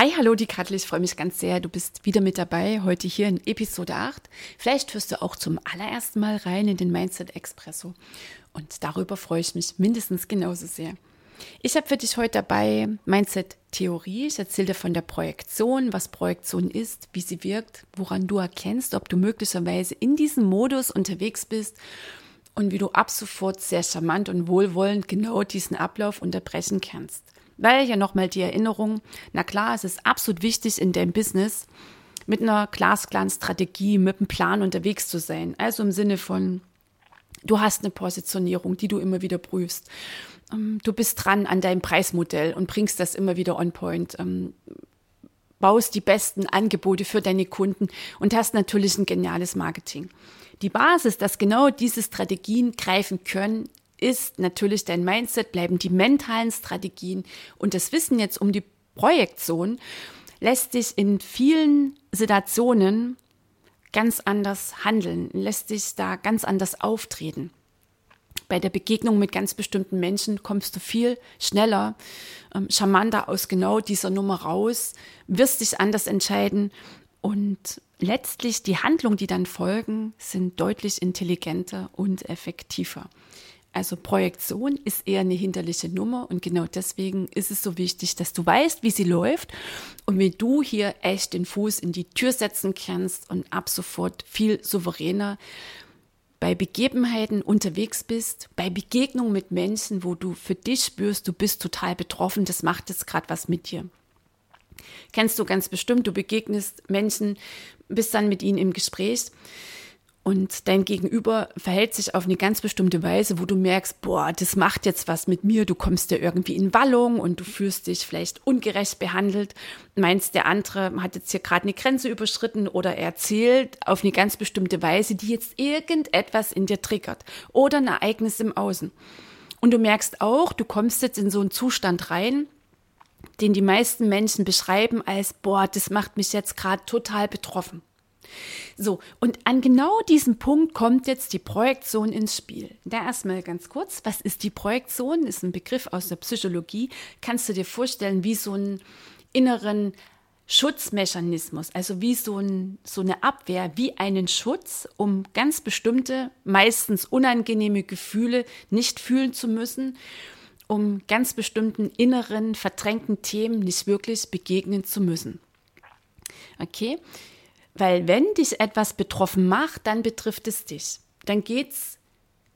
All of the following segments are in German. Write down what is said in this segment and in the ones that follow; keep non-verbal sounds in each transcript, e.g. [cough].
Hi, hallo, die Kattel. Ich freue mich ganz sehr. Du bist wieder mit dabei, heute hier in Episode 8. Vielleicht hörst du auch zum allerersten Mal rein in den Mindset Expresso. Und darüber freue ich mich mindestens genauso sehr. Ich habe für dich heute dabei Mindset Theorie. Ich erzähle dir von der Projektion, was Projektion ist, wie sie wirkt, woran du erkennst, ob du möglicherweise in diesem Modus unterwegs bist und wie du ab sofort sehr charmant und wohlwollend genau diesen Ablauf unterbrechen kannst. Weil ja nochmal die Erinnerung, na klar, es ist absolut wichtig in deinem Business, mit einer glasklaren Strategie, mit einem Plan unterwegs zu sein. Also im Sinne von, du hast eine Positionierung, die du immer wieder prüfst. Ähm, du bist dran an deinem Preismodell und bringst das immer wieder on point. Ähm, baust die besten Angebote für deine Kunden und hast natürlich ein geniales Marketing. Die Basis, dass genau diese Strategien greifen können, ist natürlich dein Mindset, bleiben die mentalen Strategien und das Wissen jetzt um die Projektion lässt dich in vielen Situationen ganz anders handeln, lässt dich da ganz anders auftreten. Bei der Begegnung mit ganz bestimmten Menschen kommst du viel schneller, ähm, charmanter aus genau dieser Nummer raus, wirst dich anders entscheiden und letztlich die Handlungen, die dann folgen, sind deutlich intelligenter und effektiver. Also Projektion ist eher eine hinterliche Nummer und genau deswegen ist es so wichtig, dass du weißt, wie sie läuft und wie du hier echt den Fuß in die Tür setzen kannst und ab sofort viel souveräner bei Begebenheiten unterwegs bist, bei Begegnungen mit Menschen, wo du für dich spürst, du bist total betroffen, das macht jetzt gerade was mit dir. Kennst du ganz bestimmt, du begegnest Menschen, bist dann mit ihnen im Gespräch und dein Gegenüber verhält sich auf eine ganz bestimmte Weise, wo du merkst, boah, das macht jetzt was mit mir, du kommst dir irgendwie in Wallung und du fühlst dich vielleicht ungerecht behandelt, meinst, der andere hat jetzt hier gerade eine Grenze überschritten oder erzählt auf eine ganz bestimmte Weise, die jetzt irgendetwas in dir triggert oder ein Ereignis im Außen. Und du merkst auch, du kommst jetzt in so einen Zustand rein, den die meisten Menschen beschreiben als, boah, das macht mich jetzt gerade total betroffen. So, und an genau diesem Punkt kommt jetzt die Projektion ins Spiel. Da erstmal ganz kurz, was ist die Projektion? Ist ein Begriff aus der Psychologie. Kannst du dir vorstellen, wie so einen inneren Schutzmechanismus, also wie so, ein, so eine Abwehr, wie einen Schutz, um ganz bestimmte, meistens unangenehme Gefühle nicht fühlen zu müssen, um ganz bestimmten inneren, verdrängten Themen nicht wirklich begegnen zu müssen. Okay, weil wenn dich etwas betroffen macht, dann betrifft es dich. Dann geht es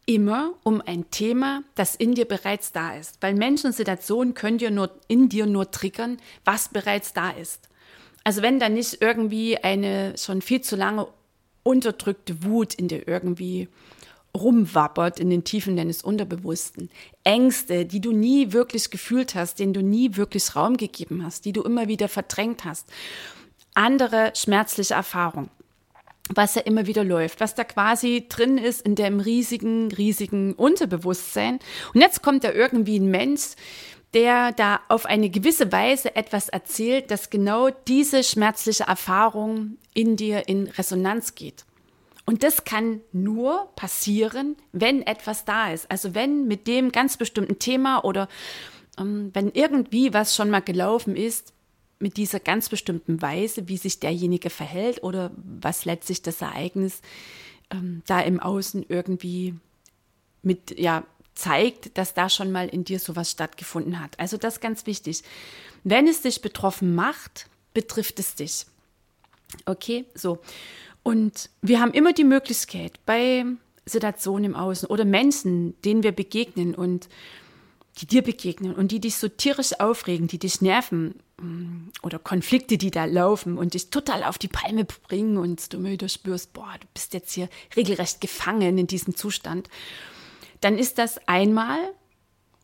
immer um ein Thema, das in dir bereits da ist. Weil Menschen und Situationen können dir nur, in dir nur triggern, was bereits da ist. Also wenn da nicht irgendwie eine schon viel zu lange unterdrückte Wut in dir irgendwie rumwappert in den Tiefen deines Unterbewussten. Ängste, die du nie wirklich gefühlt hast, denen du nie wirklich Raum gegeben hast, die du immer wieder verdrängt hast andere schmerzliche Erfahrung was ja immer wieder läuft, was da quasi drin ist in dem riesigen, riesigen Unterbewusstsein. Und jetzt kommt da irgendwie ein Mensch, der da auf eine gewisse Weise etwas erzählt, dass genau diese schmerzliche Erfahrung in dir in Resonanz geht. Und das kann nur passieren, wenn etwas da ist. Also wenn mit dem ganz bestimmten Thema oder ähm, wenn irgendwie was schon mal gelaufen ist, mit dieser ganz bestimmten Weise, wie sich derjenige verhält oder was letztlich das Ereignis ähm, da im Außen irgendwie mit, ja, zeigt, dass da schon mal in dir sowas stattgefunden hat. Also das ganz wichtig. Wenn es dich betroffen macht, betrifft es dich. Okay, so. Und wir haben immer die Möglichkeit bei Situationen im Außen oder Menschen, denen wir begegnen und die dir begegnen und die dich so tierisch aufregen, die dich nerven, mm, oder Konflikte, die da laufen und dich total auf die Palme bringen und du müde spürst, boah, du bist jetzt hier regelrecht gefangen in diesem Zustand, dann ist das einmal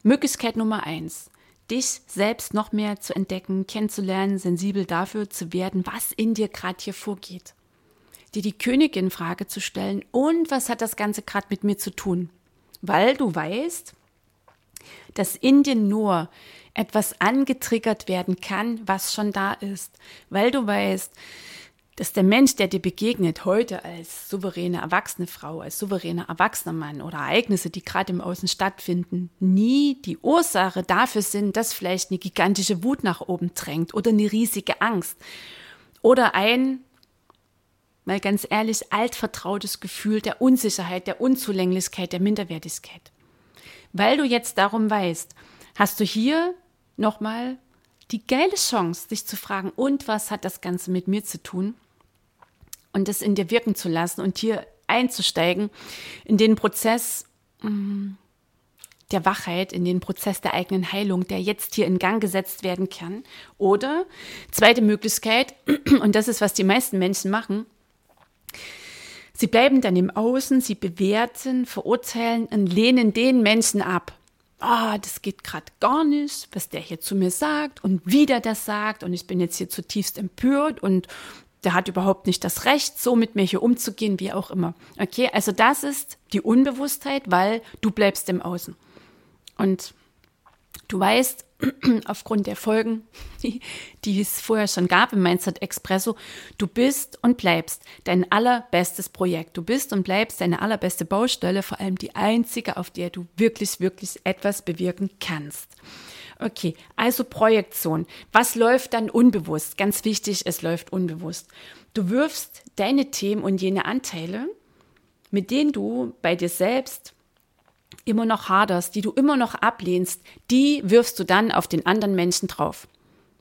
Möglichkeit Nummer eins, dich selbst noch mehr zu entdecken, kennenzulernen, sensibel dafür zu werden, was in dir gerade hier vorgeht. Dir die Königin Frage zu stellen und was hat das Ganze gerade mit mir zu tun? Weil du weißt, dass in dir nur etwas angetriggert werden kann, was schon da ist. Weil du weißt, dass der Mensch, der dir begegnet, heute als souveräne erwachsene Frau, als souveräner erwachsener Mann oder Ereignisse, die gerade im Außen stattfinden, nie die Ursache dafür sind, dass vielleicht eine gigantische Wut nach oben drängt oder eine riesige Angst oder ein, mal ganz ehrlich, altvertrautes Gefühl der Unsicherheit, der Unzulänglichkeit, der Minderwertigkeit. Weil du jetzt darum weißt, hast du hier nochmal die geile Chance, dich zu fragen, und was hat das Ganze mit mir zu tun? Und das in dir wirken zu lassen und hier einzusteigen in den Prozess mm, der Wachheit, in den Prozess der eigenen Heilung, der jetzt hier in Gang gesetzt werden kann. Oder zweite Möglichkeit, [clears throat] und das ist, was die meisten Menschen machen, sie bleiben dann im Außen, sie bewerten, verurteilen und lehnen den Menschen ab, ah, oh, das geht gerade gar nicht, was der hier zu mir sagt und wie der das sagt und ich bin jetzt hier zutiefst empört und der hat überhaupt nicht das Recht, so mit mir hier umzugehen, wie auch immer. Okay, also das ist die Unbewusstheit, weil du bleibst im Außen. Und du weißt, [clears throat] aufgrund der Folgen, [laughs] die, die es vorher schon gab im Mindset Expresso, du bist und bleibst dein allerbestes Projekt. Du bist und bleibst deine allerbeste Baustelle, vor allem die einzige, auf der du wirklich, wirklich etwas bewirken kannst. Okay, also Projektion. Was läuft dann unbewusst? Ganz wichtig, es läuft unbewusst. Du wirfst deine Themen und jene Anteile, mit denen du bei dir selbst immer noch haderst, die du immer noch ablehnst, die wirfst du dann auf den anderen Menschen drauf.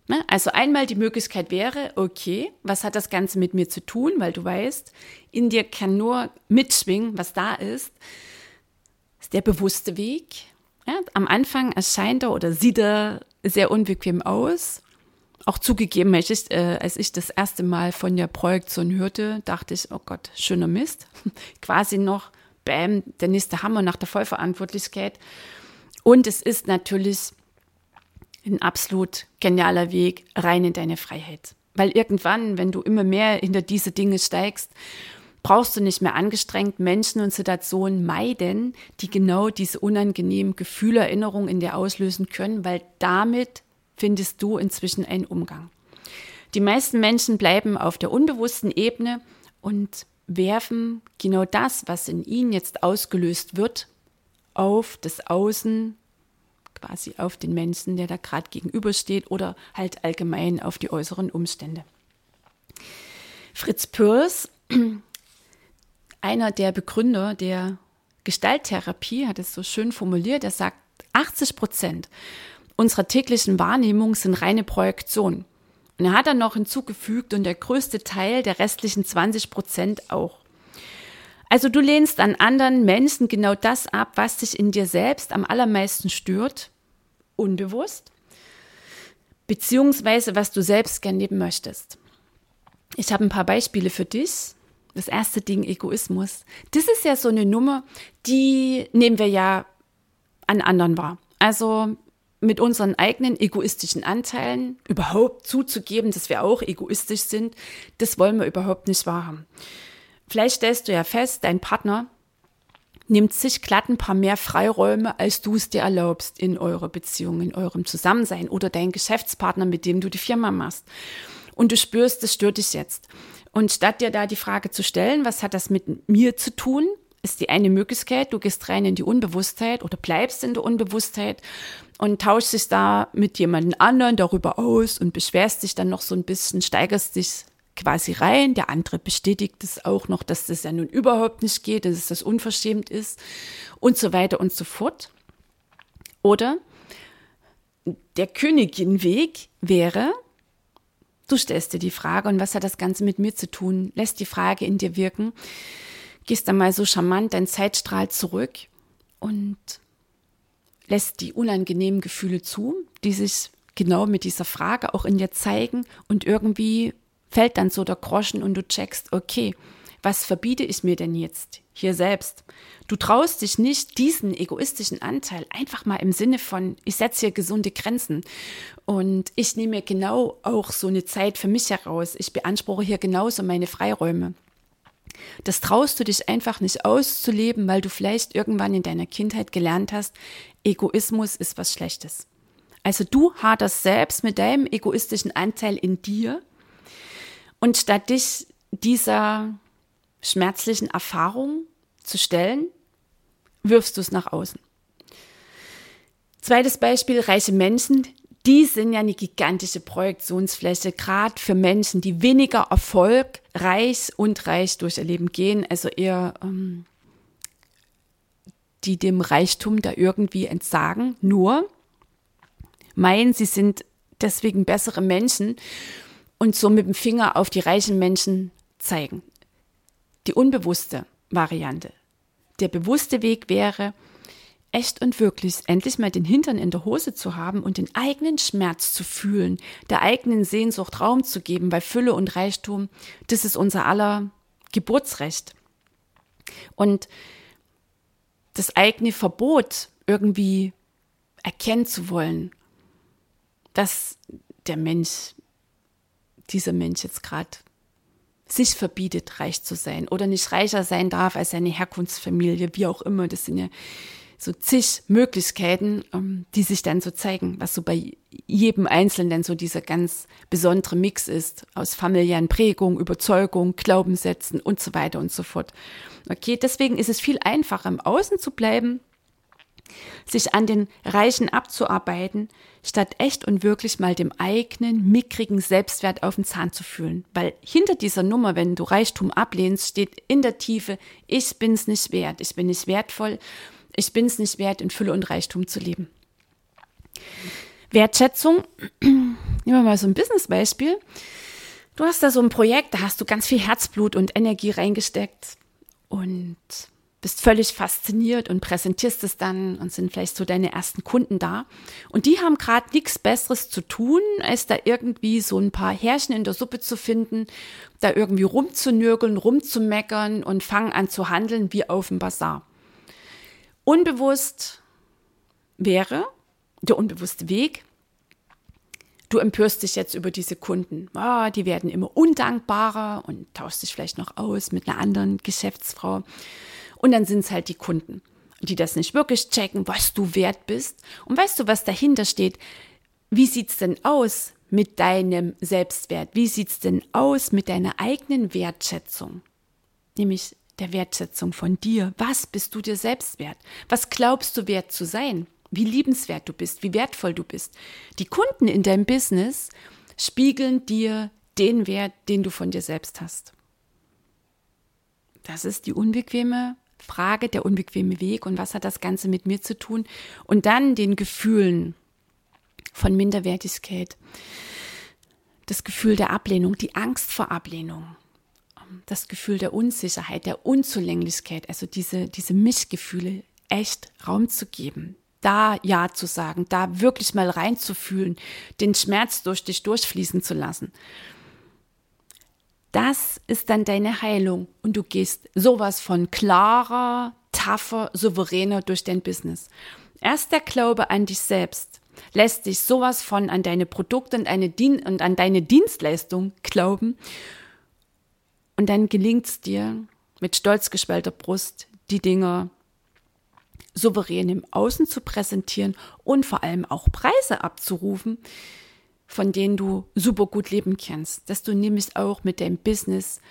Ne? Also einmal die Möglichkeit wäre, okay, was hat das Ganze mit mir zu tun, weil du weißt, in dir kann nur mitschwingen, was da ist. Das ist der bewusste Weg. Ja, am Anfang erscheint er oder sieht er sehr unbequem aus. Auch zugegeben, als ich, äh, als ich das erste Mal von der Projektion hörte, dachte ich, oh Gott, schöner Mist. [laughs] Quasi noch bam, der nächste Hammer nach der Vollverantwortlichkeit. Und es ist natürlich ein absolut genialer Weg rein in deine Freiheit. Weil irgendwann, wenn du immer mehr hinter diese Dinge steigst, brauchst du nicht mehr angestrengt Menschen und Situationen meiden, die genau diese unangenehmen Gefühle, Erinnerungen in dir auslösen können, weil damit findest du inzwischen einen Umgang. Die meisten Menschen bleiben auf der unbewussten Ebene und werfen genau das, was in ihnen jetzt ausgelöst wird, auf das Außen, quasi auf den Menschen, der da gerade gegenübersteht oder halt allgemein auf die äußeren Umstände. Fritz Pürs, [clears throat] einer der Begründer der Gestalttherapie, hat es so schön formuliert, er sagt, 80 Prozent unserer täglichen Wahrnehmung sind reine Projektion. Und er hat dann noch hinzugefügt, und der größte Teil der restlichen 20 Prozent auch. Also du lehnst an anderen Menschen genau das ab, was dich in dir selbst am allermeisten stört, unbewusst, beziehungsweise was du selbst gern leben möchtest. Ich habe ein paar Beispiele für dich. Das erste Ding, Egoismus. Das ist ja so eine Nummer, die nehmen wir ja an anderen wahr. Also mit unseren eigenen egoistischen Anteilen überhaupt zuzugeben, dass wir auch egoistisch sind, das wollen wir überhaupt nicht wahrhaben. Vielleicht stellst du ja fest, dein Partner nimmt sich glatt ein paar mehr Freiräume, als du es dir erlaubst in eurer Beziehung, in eurem Zusammensein oder dein Geschäftspartner, mit dem du die Firma machst. Und du spürst, das stört dich jetzt. Und statt dir da die Frage zu stellen, was hat das mit mir zu tun, ist die eine Möglichkeit, du gehst rein in die Unbewusstheit oder bleibst in der Unbewusstheit und tauschst dich da mit jemandem anderen darüber aus und beschwerst dich dann noch so ein bisschen, steigerst dich quasi rein. Der andere bestätigt es auch noch, dass das ja nun überhaupt nicht geht, dass es das unverschämt ist und so weiter und so fort. Oder der Königinweg wäre, du stellst dir die Frage, und was hat das Ganze mit mir zu tun? Lässt die Frage in dir wirken, gehst dann mal so charmant dein Zeitstrahl zurück und lässt die unangenehmen Gefühle zu, die sich genau mit dieser Frage auch in dir zeigen und irgendwie fällt dann so der Groschen und du checkst, okay, was verbiete ich mir denn jetzt hier selbst? Du traust dich nicht, diesen egoistischen Anteil einfach mal im Sinne von, ich setze hier gesunde Grenzen und ich nehme mir genau auch so eine Zeit für mich heraus. Ich beanspruche hier genauso meine Freiräume. Das traust du dich einfach nicht auszuleben, weil du vielleicht irgendwann in deiner Kindheit gelernt hast, Egoismus ist was Schlechtes. Also du haderst selbst mit deinem egoistischen Anteil in dir und statt dich dieser schmerzlichen Erfahrung zu stellen, wirfst du es nach außen. Zweites Beispiel, reiche Menschen, die sind ja eine gigantische Projektionsfläche, gerade für Menschen, die weniger Erfolg, reich und reich durch ihr Leben gehen, also eher ähm, die dem Reichtum da irgendwie entsagen, nur meinen, sie sind deswegen bessere Menschen und so mit dem Finger auf die reichen Menschen zeigen. Die unbewusste Variante. Der bewusste Weg wäre, echt und wirklich endlich mal den Hintern in der Hose zu haben und den eigenen Schmerz zu fühlen, der eigenen Sehnsucht Raum zu geben, weil Fülle und Reichtum, das ist unser aller Geburtsrecht. Und das eigene Verbot irgendwie erkennen zu wollen, dass der Mensch, dieser Mensch jetzt gerade sich verbietet, reich zu sein oder nicht reicher sein darf als seine Herkunftsfamilie, wie auch immer. Das sind ja so zig Möglichkeiten, ähm, die sich dann so zeigen, was so bei jedem Einzelnen so dieser ganz besondere Mix ist aus familiären Prägung, Überzeugung, Glaubenssätzen und so weiter und so fort. Okay, deswegen ist es viel einfacher, im Außen zu bleiben, sich an den Reichen abzuarbeiten, statt echt und wirklich mal dem eigenen, mickrigen Selbstwert auf den Zahn zu fühlen. Weil hinter dieser Nummer, wenn du Reichtum ablehnst, steht in der Tiefe, ich bin's nicht wert, ich bin nicht wertvoll ich bin es nicht wert, in Fülle und Reichtum zu leben. Wertschätzung, [clears throat] nehmen wir mal so ein Business-Beispiel. Du hast da so ein Projekt, da hast du ganz viel Herzblut und Energie reingesteckt und bist völlig fasziniert und präsentierst es dann und sind vielleicht so deine ersten Kunden da. Und die haben gerade nichts Besseres zu tun, als da irgendwie so ein paar Härchen in der Suppe zu finden, da irgendwie rumzunörgeln, rumzumeckern und fangen an zu handeln wie auf dem Bazar. Unbewusst wäre der unbewusste Weg, du empörst dich jetzt über diese Kunden. Oh, die werden immer undankbarer und tauschst dich vielleicht noch aus mit einer anderen Geschäftsfrau. Und dann sind es halt die Kunden, die das nicht wirklich checken, was du wert bist. Und weißt du, was dahinter steht? Wie sieht es denn aus mit deinem Selbstwert? Wie sieht es denn aus mit deiner eigenen Wertschätzung? Nämlich der Wertschätzung von dir. Was bist du dir selbst wert? Was glaubst du wert zu sein? Wie liebenswert du bist, wie wertvoll du bist. Die Kunden in deinem Business spiegeln dir den Wert, den du von dir selbst hast. Das ist die unbequeme Frage, der unbequeme Weg und was hat das Ganze mit mir zu tun? Und dann den Gefühlen von Minderwertigkeit, das Gefühl der Ablehnung, die Angst vor Ablehnung, das Gefühl der Unsicherheit, der Unzulänglichkeit, also diese, diese Mischgefühle echt Raum zu geben, da Ja zu sagen, da wirklich mal reinzufühlen, den Schmerz durch dich durchfließen zu lassen. Das ist dann deine Heilung und du gehst sowas von klarer, tougher, souveräner durch dein Business. Erst der Glaube an dich selbst lässt dich sowas von an deine Produkte und, und an deine Dienstleistung glauben und dann gelingt es dir mit stolz geschwellter Brust, die Dinge souverän im Außen zu präsentieren und vor allem auch Preise abzurufen, von denen du super gut leben kannst, dass du nämlich auch mit deinem Business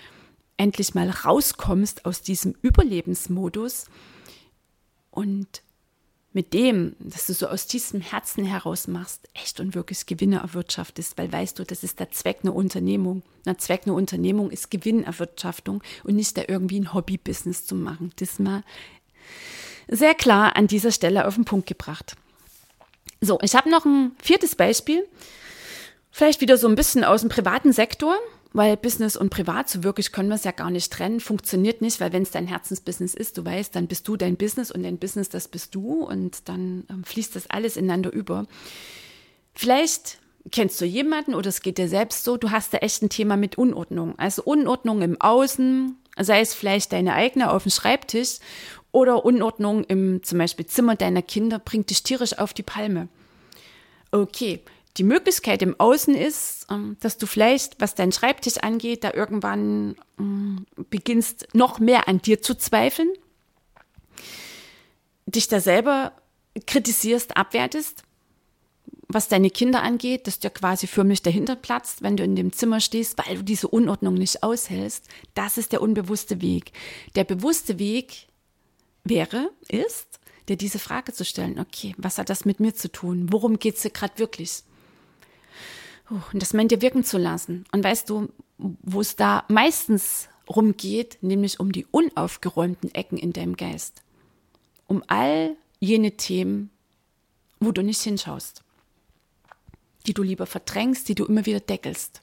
endlich mal rauskommst aus diesem Überlebensmodus und mit dem, dass du so aus diesem Herzen heraus machst, echt und wirklich Gewinne erwirtschaftest, weil weißt du, das ist der Zweck einer Unternehmung. Der Zweck einer Unternehmung ist Gewinnerwirtschaftung und nicht da irgendwie ein Hobby-Business zu machen. Das mal sehr klar an dieser Stelle auf den Punkt gebracht. So, ich habe noch ein viertes Beispiel. Vielleicht wieder so ein bisschen aus dem privaten Sektor weil Business und Privat, so wirklich können wir es ja gar nicht trennen, funktioniert nicht, weil wenn es dein Herzensbusiness ist, du weißt, dann bist du dein Business und dein Business, das bist du und dann ähm, fließt das alles ineinander über. Vielleicht kennst du jemanden oder es geht dir selbst so, du hast da echt ein Thema mit Unordnung. Also Unordnung im Außen, sei es vielleicht deine eigene auf dem Schreibtisch oder Unordnung im zum Beispiel Zimmer deiner Kinder, bringt dich tierisch auf die Palme. Okay, die Möglichkeit im Außen ist, ähm, dass du vielleicht, was deinen Schreibtisch angeht, da irgendwann ähm, beginnst, noch mehr an dir zu zweifeln, dich da selber kritisierst, abwertest was deine Kinder angeht, dass dir quasi förmlich dahinter platzt, wenn du in dem Zimmer stehst, weil du diese Unordnung nicht aushältst. Das ist der unbewusste Weg. Der bewusste Weg wäre, ist, dir diese Frage zu stellen, okay, was hat das mit mir zu tun? Worum geht es dir gerade wirklich? Und das in dir wirken zu lassen. Und weißt du, wo es da meistens rumgeht, nämlich um die unaufgeräumten Ecken in deinem Geist. Um all jene Themen, wo du nicht hinschaust die du lieber verdrängst, die du immer wieder deckelst.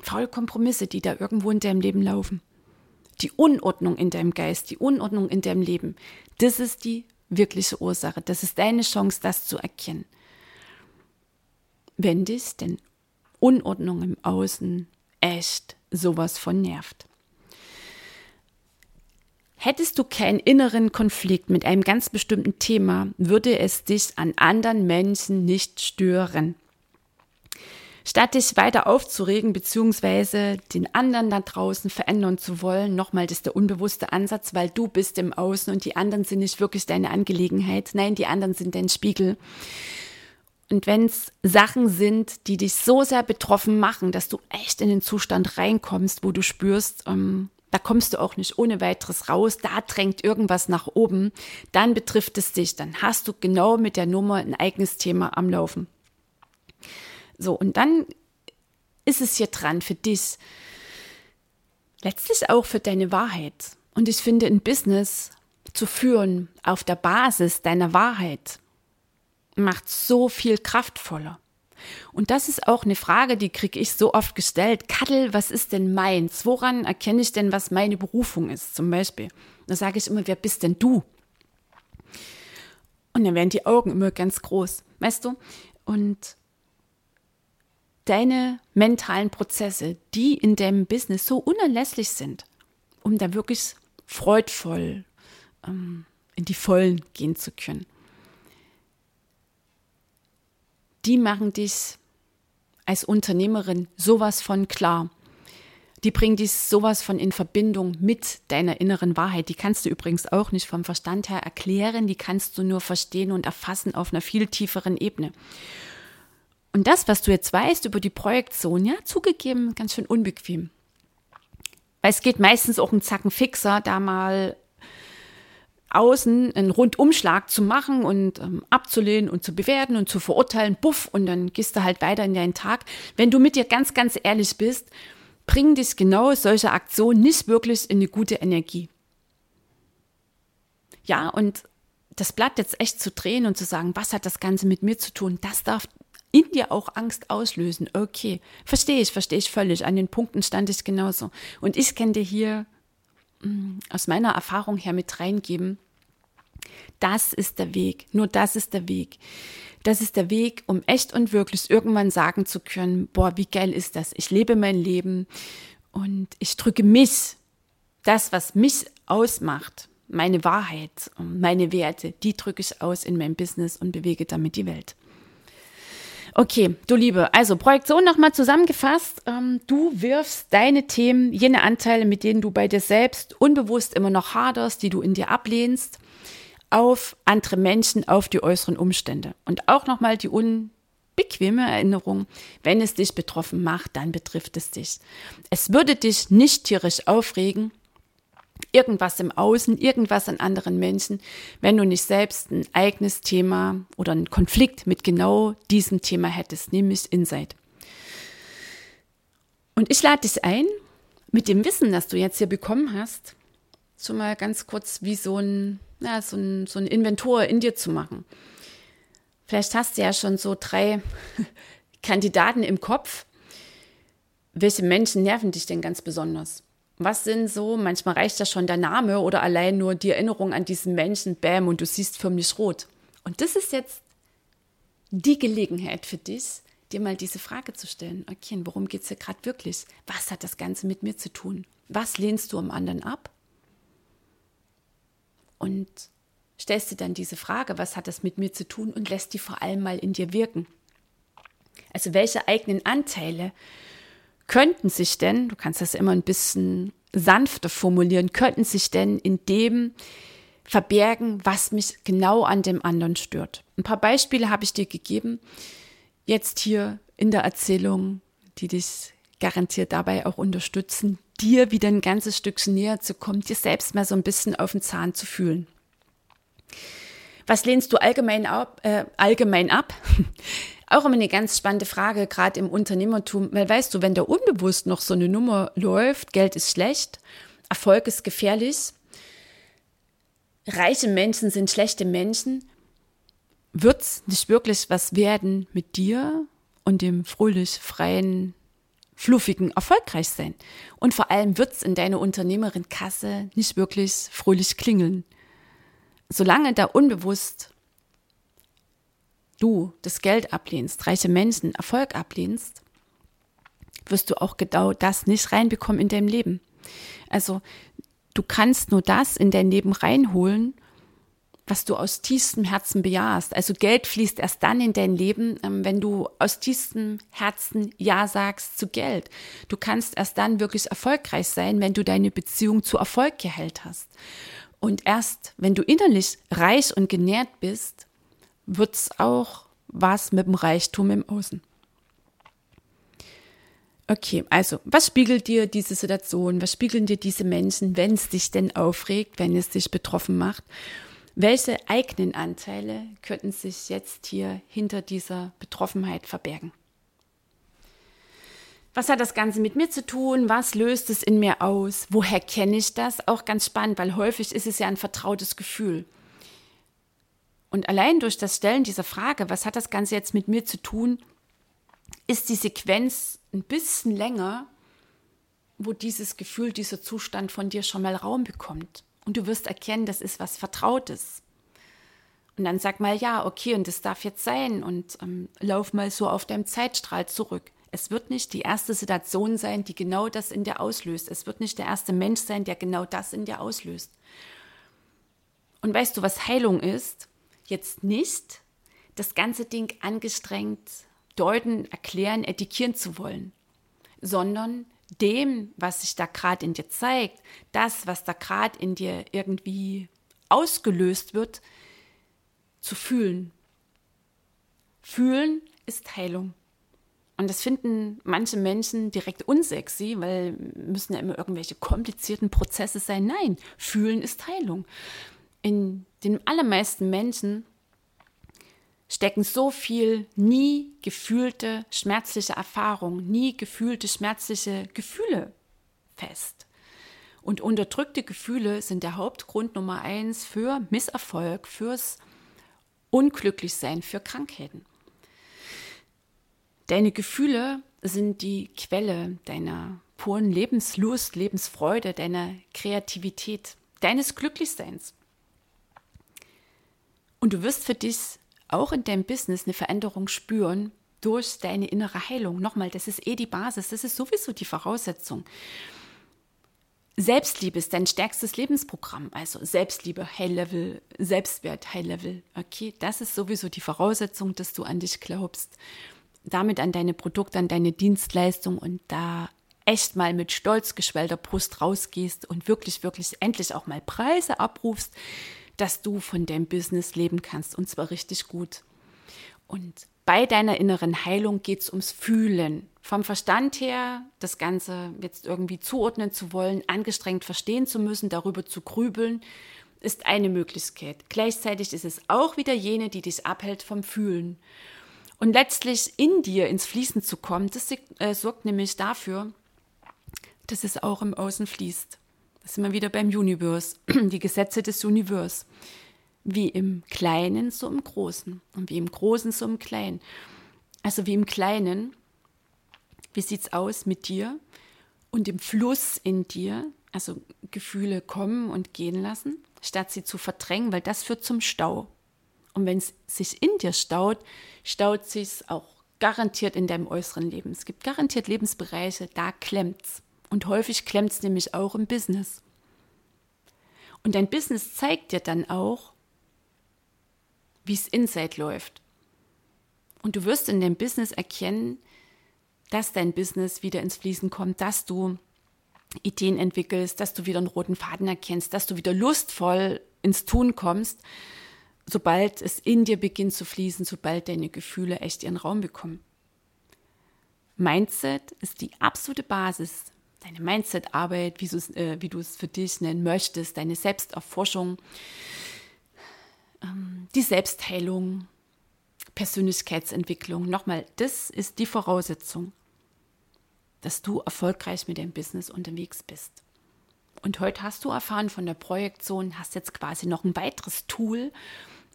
Faule Kompromisse, die da irgendwo in deinem Leben laufen. Die Unordnung in deinem Geist, die Unordnung in deinem Leben, das ist die wirkliche Ursache. Das ist deine Chance, das zu erkennen. Wenn dich denn Unordnung im Außen echt sowas von nervt. Hättest du keinen inneren Konflikt mit einem ganz bestimmten Thema, würde es dich an anderen Menschen nicht stören. Statt dich weiter aufzuregen bzw. den anderen da draußen verändern zu wollen, nochmal, das ist der unbewusste Ansatz, weil du bist im Außen und die anderen sind nicht wirklich deine Angelegenheit. Nein, die anderen sind dein Spiegel. Und wenn es Sachen sind, die dich so sehr betroffen machen, dass du echt in den Zustand reinkommst, wo du spürst, ähm, da kommst du auch nicht ohne weiteres raus, da drängt irgendwas nach oben, dann betrifft es dich, dann hast du genau mit der Nummer ein eigenes Thema am Laufen. So, und dann ist es hier dran für dich, letztlich auch für deine Wahrheit. Und ich finde, ein Business zu führen auf der Basis deiner Wahrheit macht so viel kraftvoller. Und das ist auch eine Frage, die kriege ich so oft gestellt. Kattel, was ist denn meins? Woran erkenne ich denn, was meine Berufung ist, zum Beispiel? Da sage ich immer, wer bist denn du? Und dann werden die Augen immer ganz groß, weißt du? Und deine mentalen Prozesse, die in deinem Business so unerlässlich sind, um da wirklich freudvoll ähm, in die Vollen gehen zu können. Die machen dich als Unternehmerin sowas von klar. Die bringen dich sowas von in Verbindung mit deiner inneren Wahrheit. Die kannst du übrigens auch nicht vom Verstand her erklären, die kannst du nur verstehen und erfassen auf einer viel tieferen Ebene. Und das, was du jetzt weißt über die Projektion, ja, zugegeben, ganz schön unbequem. Weil es geht meistens auch ein Zacken fixer, da mal außen einen Rundumschlag zu machen und ähm, abzulehnen und zu bewerten und zu verurteilen, buff, und dann gehst du halt weiter in deinen Tag. Wenn du mit dir ganz, ganz ehrlich bist, bringen dich genau solche Aktionen nicht wirklich in eine gute Energie. Ja, und das Blatt jetzt echt zu drehen und zu sagen, was hat das Ganze mit mir zu tun, das darf in dir auch Angst auslösen. Okay, verstehe ich, verstehe ich völlig. An den Punkten stand ich genauso. Und ich kann dir hier aus meiner Erfahrung her mit reingeben, das ist der Weg. Nur das ist der Weg. Das ist der Weg, um echt und wirklich irgendwann sagen zu können, boah, wie geil ist das? Ich lebe mein Leben und ich drücke mich, das, was mich ausmacht, meine Wahrheit, meine Werte, die drücke ich aus in meinem Business und bewege damit die Welt. Okay, du Liebe, also Projektion nochmal zusammengefasst. Ähm, du wirfst deine Themen, jene Anteile, mit denen du bei dir selbst unbewusst immer noch haderst, die du in dir ablehnst, auf andere Menschen, auf die äußeren Umstände. Und auch nochmal die unbequeme Erinnerung, wenn es dich betroffen macht, dann betrifft es dich. Es würde dich nicht tierisch aufregen, irgendwas im Außen, irgendwas an anderen Menschen, wenn du nicht selbst ein eigenes Thema oder einen Konflikt mit genau diesem Thema hättest, nämlich Insight. Und ich lade dich ein, mit dem Wissen, das du jetzt hier bekommen hast, so mal ganz kurz wie so ein, ja, so ein, so ein Inventur in dir zu machen. Vielleicht hast du ja schon so drei [laughs] Kandidaten im Kopf. Welche Menschen nerven dich denn ganz besonders? Was sind so, manchmal reicht ja schon der Name oder allein nur die Erinnerung an diesen Menschen, bam, und du siehst für mich rot. Und das ist jetzt die Gelegenheit für dich, dir mal diese Frage zu stellen. Okay, worum geht es hier gerade wirklich? Was hat das Ganze mit mir zu tun? Was lehnst du am anderen ab? Und stellst dir dann diese Frage, was hat das mit mir zu tun? Und lässt die vor allem mal in dir wirken. Also welche eigenen Anteile könnten sich denn, du kannst das immer ein bisschen sanfter formulieren, könnten sich denn in dem verbergen, was mich genau an dem anderen stört. Ein paar Beispiele habe ich dir gegeben, jetzt hier in der Erzählung, die dich garantiert dabei auch unterstützen, dir wieder ein ganzes Stückchen näher zu kommen, dir selbst mal so ein bisschen auf den Zahn zu fühlen. Was lehnst du allgemein ab? Äh, allgemein ab? [laughs] Auch immer eine ganz spannende Frage, gerade im Unternehmertum, weil weißt du, wenn da unbewusst noch so eine Nummer läuft, Geld ist schlecht, Erfolg ist gefährlich, reiche Menschen sind schlechte Menschen, wird es nicht wirklich was werden mit dir und dem fröhlich, freien, fluffigen erfolgreich sein. Und vor allem wird es in deiner Unternehmerin-Kasse nicht wirklich fröhlich klingeln. Solange da unbewusst du das Geld ablehnst, reiche Menschen, Erfolg ablehnst, wirst du auch genau das nicht reinbekommen in deinem Leben. Also du kannst nur das in dein Leben reinholen, was du aus tiefstem Herzen bejahst. Also Geld fließt erst dann in dein Leben, ähm, wenn du aus tiefstem Herzen Ja sagst zu Geld. Du kannst erst dann wirklich erfolgreich sein, wenn du deine Beziehung zu Erfolg geheilt hast. Und erst wenn du innerlich reich und genährt bist, wird es auch was mit dem Reichtum im Außen. Okay, also, was spiegelt dir diese Situation? Was spiegeln dir diese Menschen, wenn es dich denn aufregt, wenn es dich betroffen macht? Welche eigenen Anteile könnten sich jetzt hier hinter dieser Betroffenheit verbergen? Was hat das Ganze mit mir zu tun? Was löst es in mir aus? Woher kenne ich das? Auch ganz spannend, weil häufig ist es ja ein vertrautes Gefühl. Und allein durch das Stellen dieser Frage, was hat das Ganze jetzt mit mir zu tun, ist die Sequenz ein bisschen länger, wo dieses Gefühl, dieser Zustand von dir schon mal Raum bekommt. Und du wirst erkennen, das ist was Vertrautes. Und dann sag mal, ja, okay, und das darf jetzt sein und ähm, lauf mal so auf deinem Zeitstrahl zurück. Es wird nicht die erste Situation sein, die genau das in dir auslöst. Es wird nicht der erste Mensch sein, der genau das in dir auslöst. Und weißt du, was Heilung ist? Jetzt nicht das ganze Ding angestrengt deuten, erklären, etikieren zu wollen, sondern dem, was sich da gerade in dir zeigt, das, was da gerade in dir irgendwie ausgelöst wird, zu fühlen. Fühlen ist Heilung. Und das finden manche Menschen direkt unsexy, weil müssen ja immer irgendwelche komplizierten Prozesse sein. Nein, fühlen ist Heilung in den allermeisten Menschen stecken so viel nie gefühlte schmerzliche Erfahrungen, nie gefühlte schmerzliche Gefühle fest. Und unterdrückte Gefühle sind der Hauptgrund Nummer eins für Misserfolg, fürs Unglücklichsein, für Krankheiten. Deine Gefühle sind die Quelle deiner puren Lebenslust, Lebensfreude, deiner Kreativität, deines Glücklichseins. Und du wirst für dich auch in deinem Business eine Veränderung spüren durch deine innere Heilung. Nochmal, das ist eh die Basis, das ist sowieso die Voraussetzung. Selbstliebe ist dein stärkstes Lebensprogramm, also Selbstliebe, High Level, Selbstwert, High Level. Okay, das ist sowieso die Voraussetzung, dass du an dich glaubst, damit an deine Produkte, an deine Dienstleistung und da echt mal mit stolz geschwellter Brust rausgehst und wirklich, wirklich endlich auch mal Preise abrufst, dass du von deinem Business leben kannst und zwar richtig gut. Und bei deiner inneren Heilung geht es ums Fühlen. Vom Verstand her, das Ganze jetzt irgendwie zuordnen zu wollen, angestrengt verstehen zu müssen, darüber zu grübeln, ist eine Möglichkeit. Gleichzeitig ist es auch wieder jene, die dich abhält vom Fühlen. Und letztlich in dir ins Fließen zu kommen, das äh, sorgt nämlich dafür, dass es auch im Außen fließt. Da sind wir wieder beim Universe, [clears throat] die Gesetze des Universe. Wie im Kleinen, so im Großen. Und wie im Großen, so im Kleinen. Also wie im Kleinen, wie sieht es aus mit dir und dem Fluss in dir, also Gefühle kommen und gehen lassen, statt sie zu verdrängen, weil das führt zum Stau. Und wenn es sich in dir staut, staut sich auch garantiert in deinem äußeren Leben. Es gibt garantiert Lebensbereiche, da klemmt's. Und häufig klemmt's nämlich auch im Business. Und dein Business zeigt dir dann auch, wie es inside läuft. Und du wirst in deinem Business erkennen, dass dein Business wieder ins Fließen kommt, dass du Ideen entwickelst, dass du wieder einen roten Faden erkennst, dass du wieder lustvoll ins Tun kommst, sobald es in dir beginnt zu fließen, sobald deine Gefühle echt ihren Raum bekommen. Mindset ist die absolute Basis. Deine Mindset-Arbeit, wie, äh, wie du es für dich nennen möchtest, deine Selbsterforschung, ähm, die Selbstheilung, Persönlichkeitsentwicklung. Nochmal, das ist die Voraussetzung dass du erfolgreich mit deinem Business unterwegs bist. Und heute hast du erfahren von der Projektion, hast jetzt quasi noch ein weiteres Tool,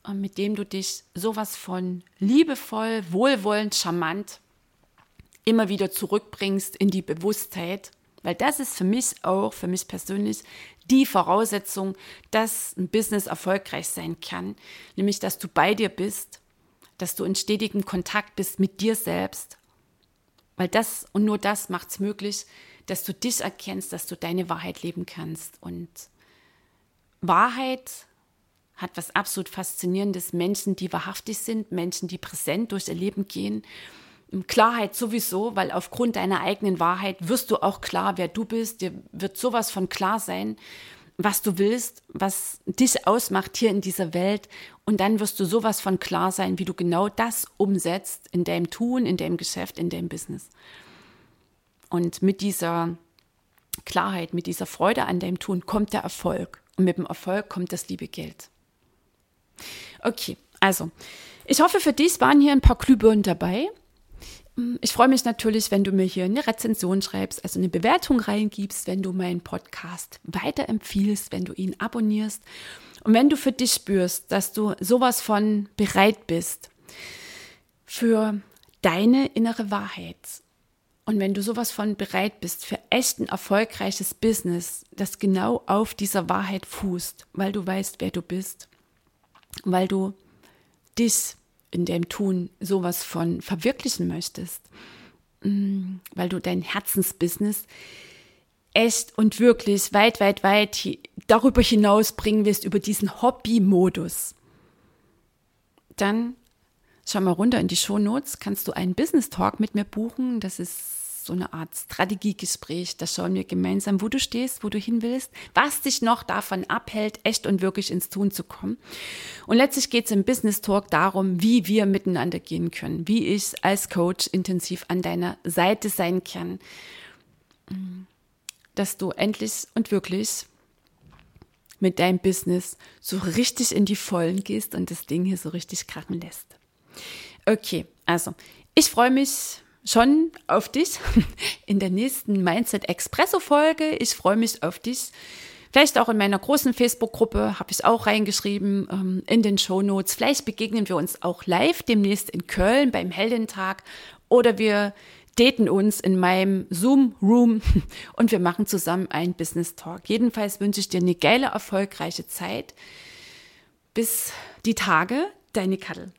äh, mit dem du dich sowas von liebevoll, wohlwollend, charmant immer wieder zurückbringst in die Bewusstheit, weil das ist für mich auch, für mich persönlich, die Voraussetzung, dass ein Business erfolgreich sein kann, nämlich dass du bei dir bist, dass du in stetigem Kontakt bist mit dir selbst weil das und nur das macht es möglich, dass du dich erkennst, dass du deine Wahrheit leben kannst. Und Wahrheit hat was absolut Faszinierendes. Menschen, die wahrhaftig sind, Menschen, die präsent durch ihr Leben gehen. Klarheit sowieso, weil aufgrund deiner eigenen Wahrheit wirst du auch klar, wer du bist. Dir wird sowas von klar sein was du willst, was dich ausmacht hier in dieser Welt. Und dann wirst du sowas von klar sein, wie du genau das umsetzt in deinem Tun, in deinem Geschäft, in deinem Business. Und mit dieser Klarheit, mit dieser Freude an deinem Tun kommt der Erfolg. Und mit dem Erfolg kommt das liebe Geld. Okay, also ich hoffe, für dich waren hier ein paar Glühbirnen dabei. Ich freue mich natürlich, wenn du mir hier eine Rezension schreibst, also eine Bewertung reingibst, wenn du meinen Podcast weiterempfiehlst, wenn du ihn abonnierst. Und wenn du für dich spürst, dass du sowas von bereit bist für deine innere Wahrheit und wenn du sowas von bereit bist für echt ein erfolgreiches Business, das genau auf dieser Wahrheit fußt, weil du weißt, wer du bist, weil du dich in dem Tun sowas von verwirklichen möchtest, mm, weil du dein Herzensbusiness echt und wirklich weit, weit, weit darüber hinaus bringen willst, über diesen Hobby-Modus, dann schau mal runter in die Shownotes, kannst du einen Business Talk mit mir buchen. Das ist so eine Art Strategiegespräch. Da schauen wir gemeinsam, wo du stehst, wo du hin willst, was dich noch davon abhält, echt und wirklich ins Tun zu kommen. Und letztlich geht es im Business Talk darum, wie wir miteinander gehen können, wie ich als Coach intensiv an deiner Seite sein kann, dass du endlich und wirklich mit deinem Business so richtig in die Vollen gehst und das Ding hier so richtig krachen lässt. Okay, also ich freue mich schon auf dich [laughs] in der nächsten Mindset Expresso Folge. Ich freue mich auf dich. Vielleicht auch in meiner großen Facebook-Gruppe habe ich auch reingeschrieben ähm, in den Show Notes. Vielleicht begegnen wir uns auch live demnächst in Köln beim Heldentag oder wir daten uns in meinem Zoom-Room [laughs] und wir machen zusammen einen Business Talk. Jedenfalls wünsche ich dir eine geile, erfolgreiche Zeit. Bis die Tage, deine Kattel.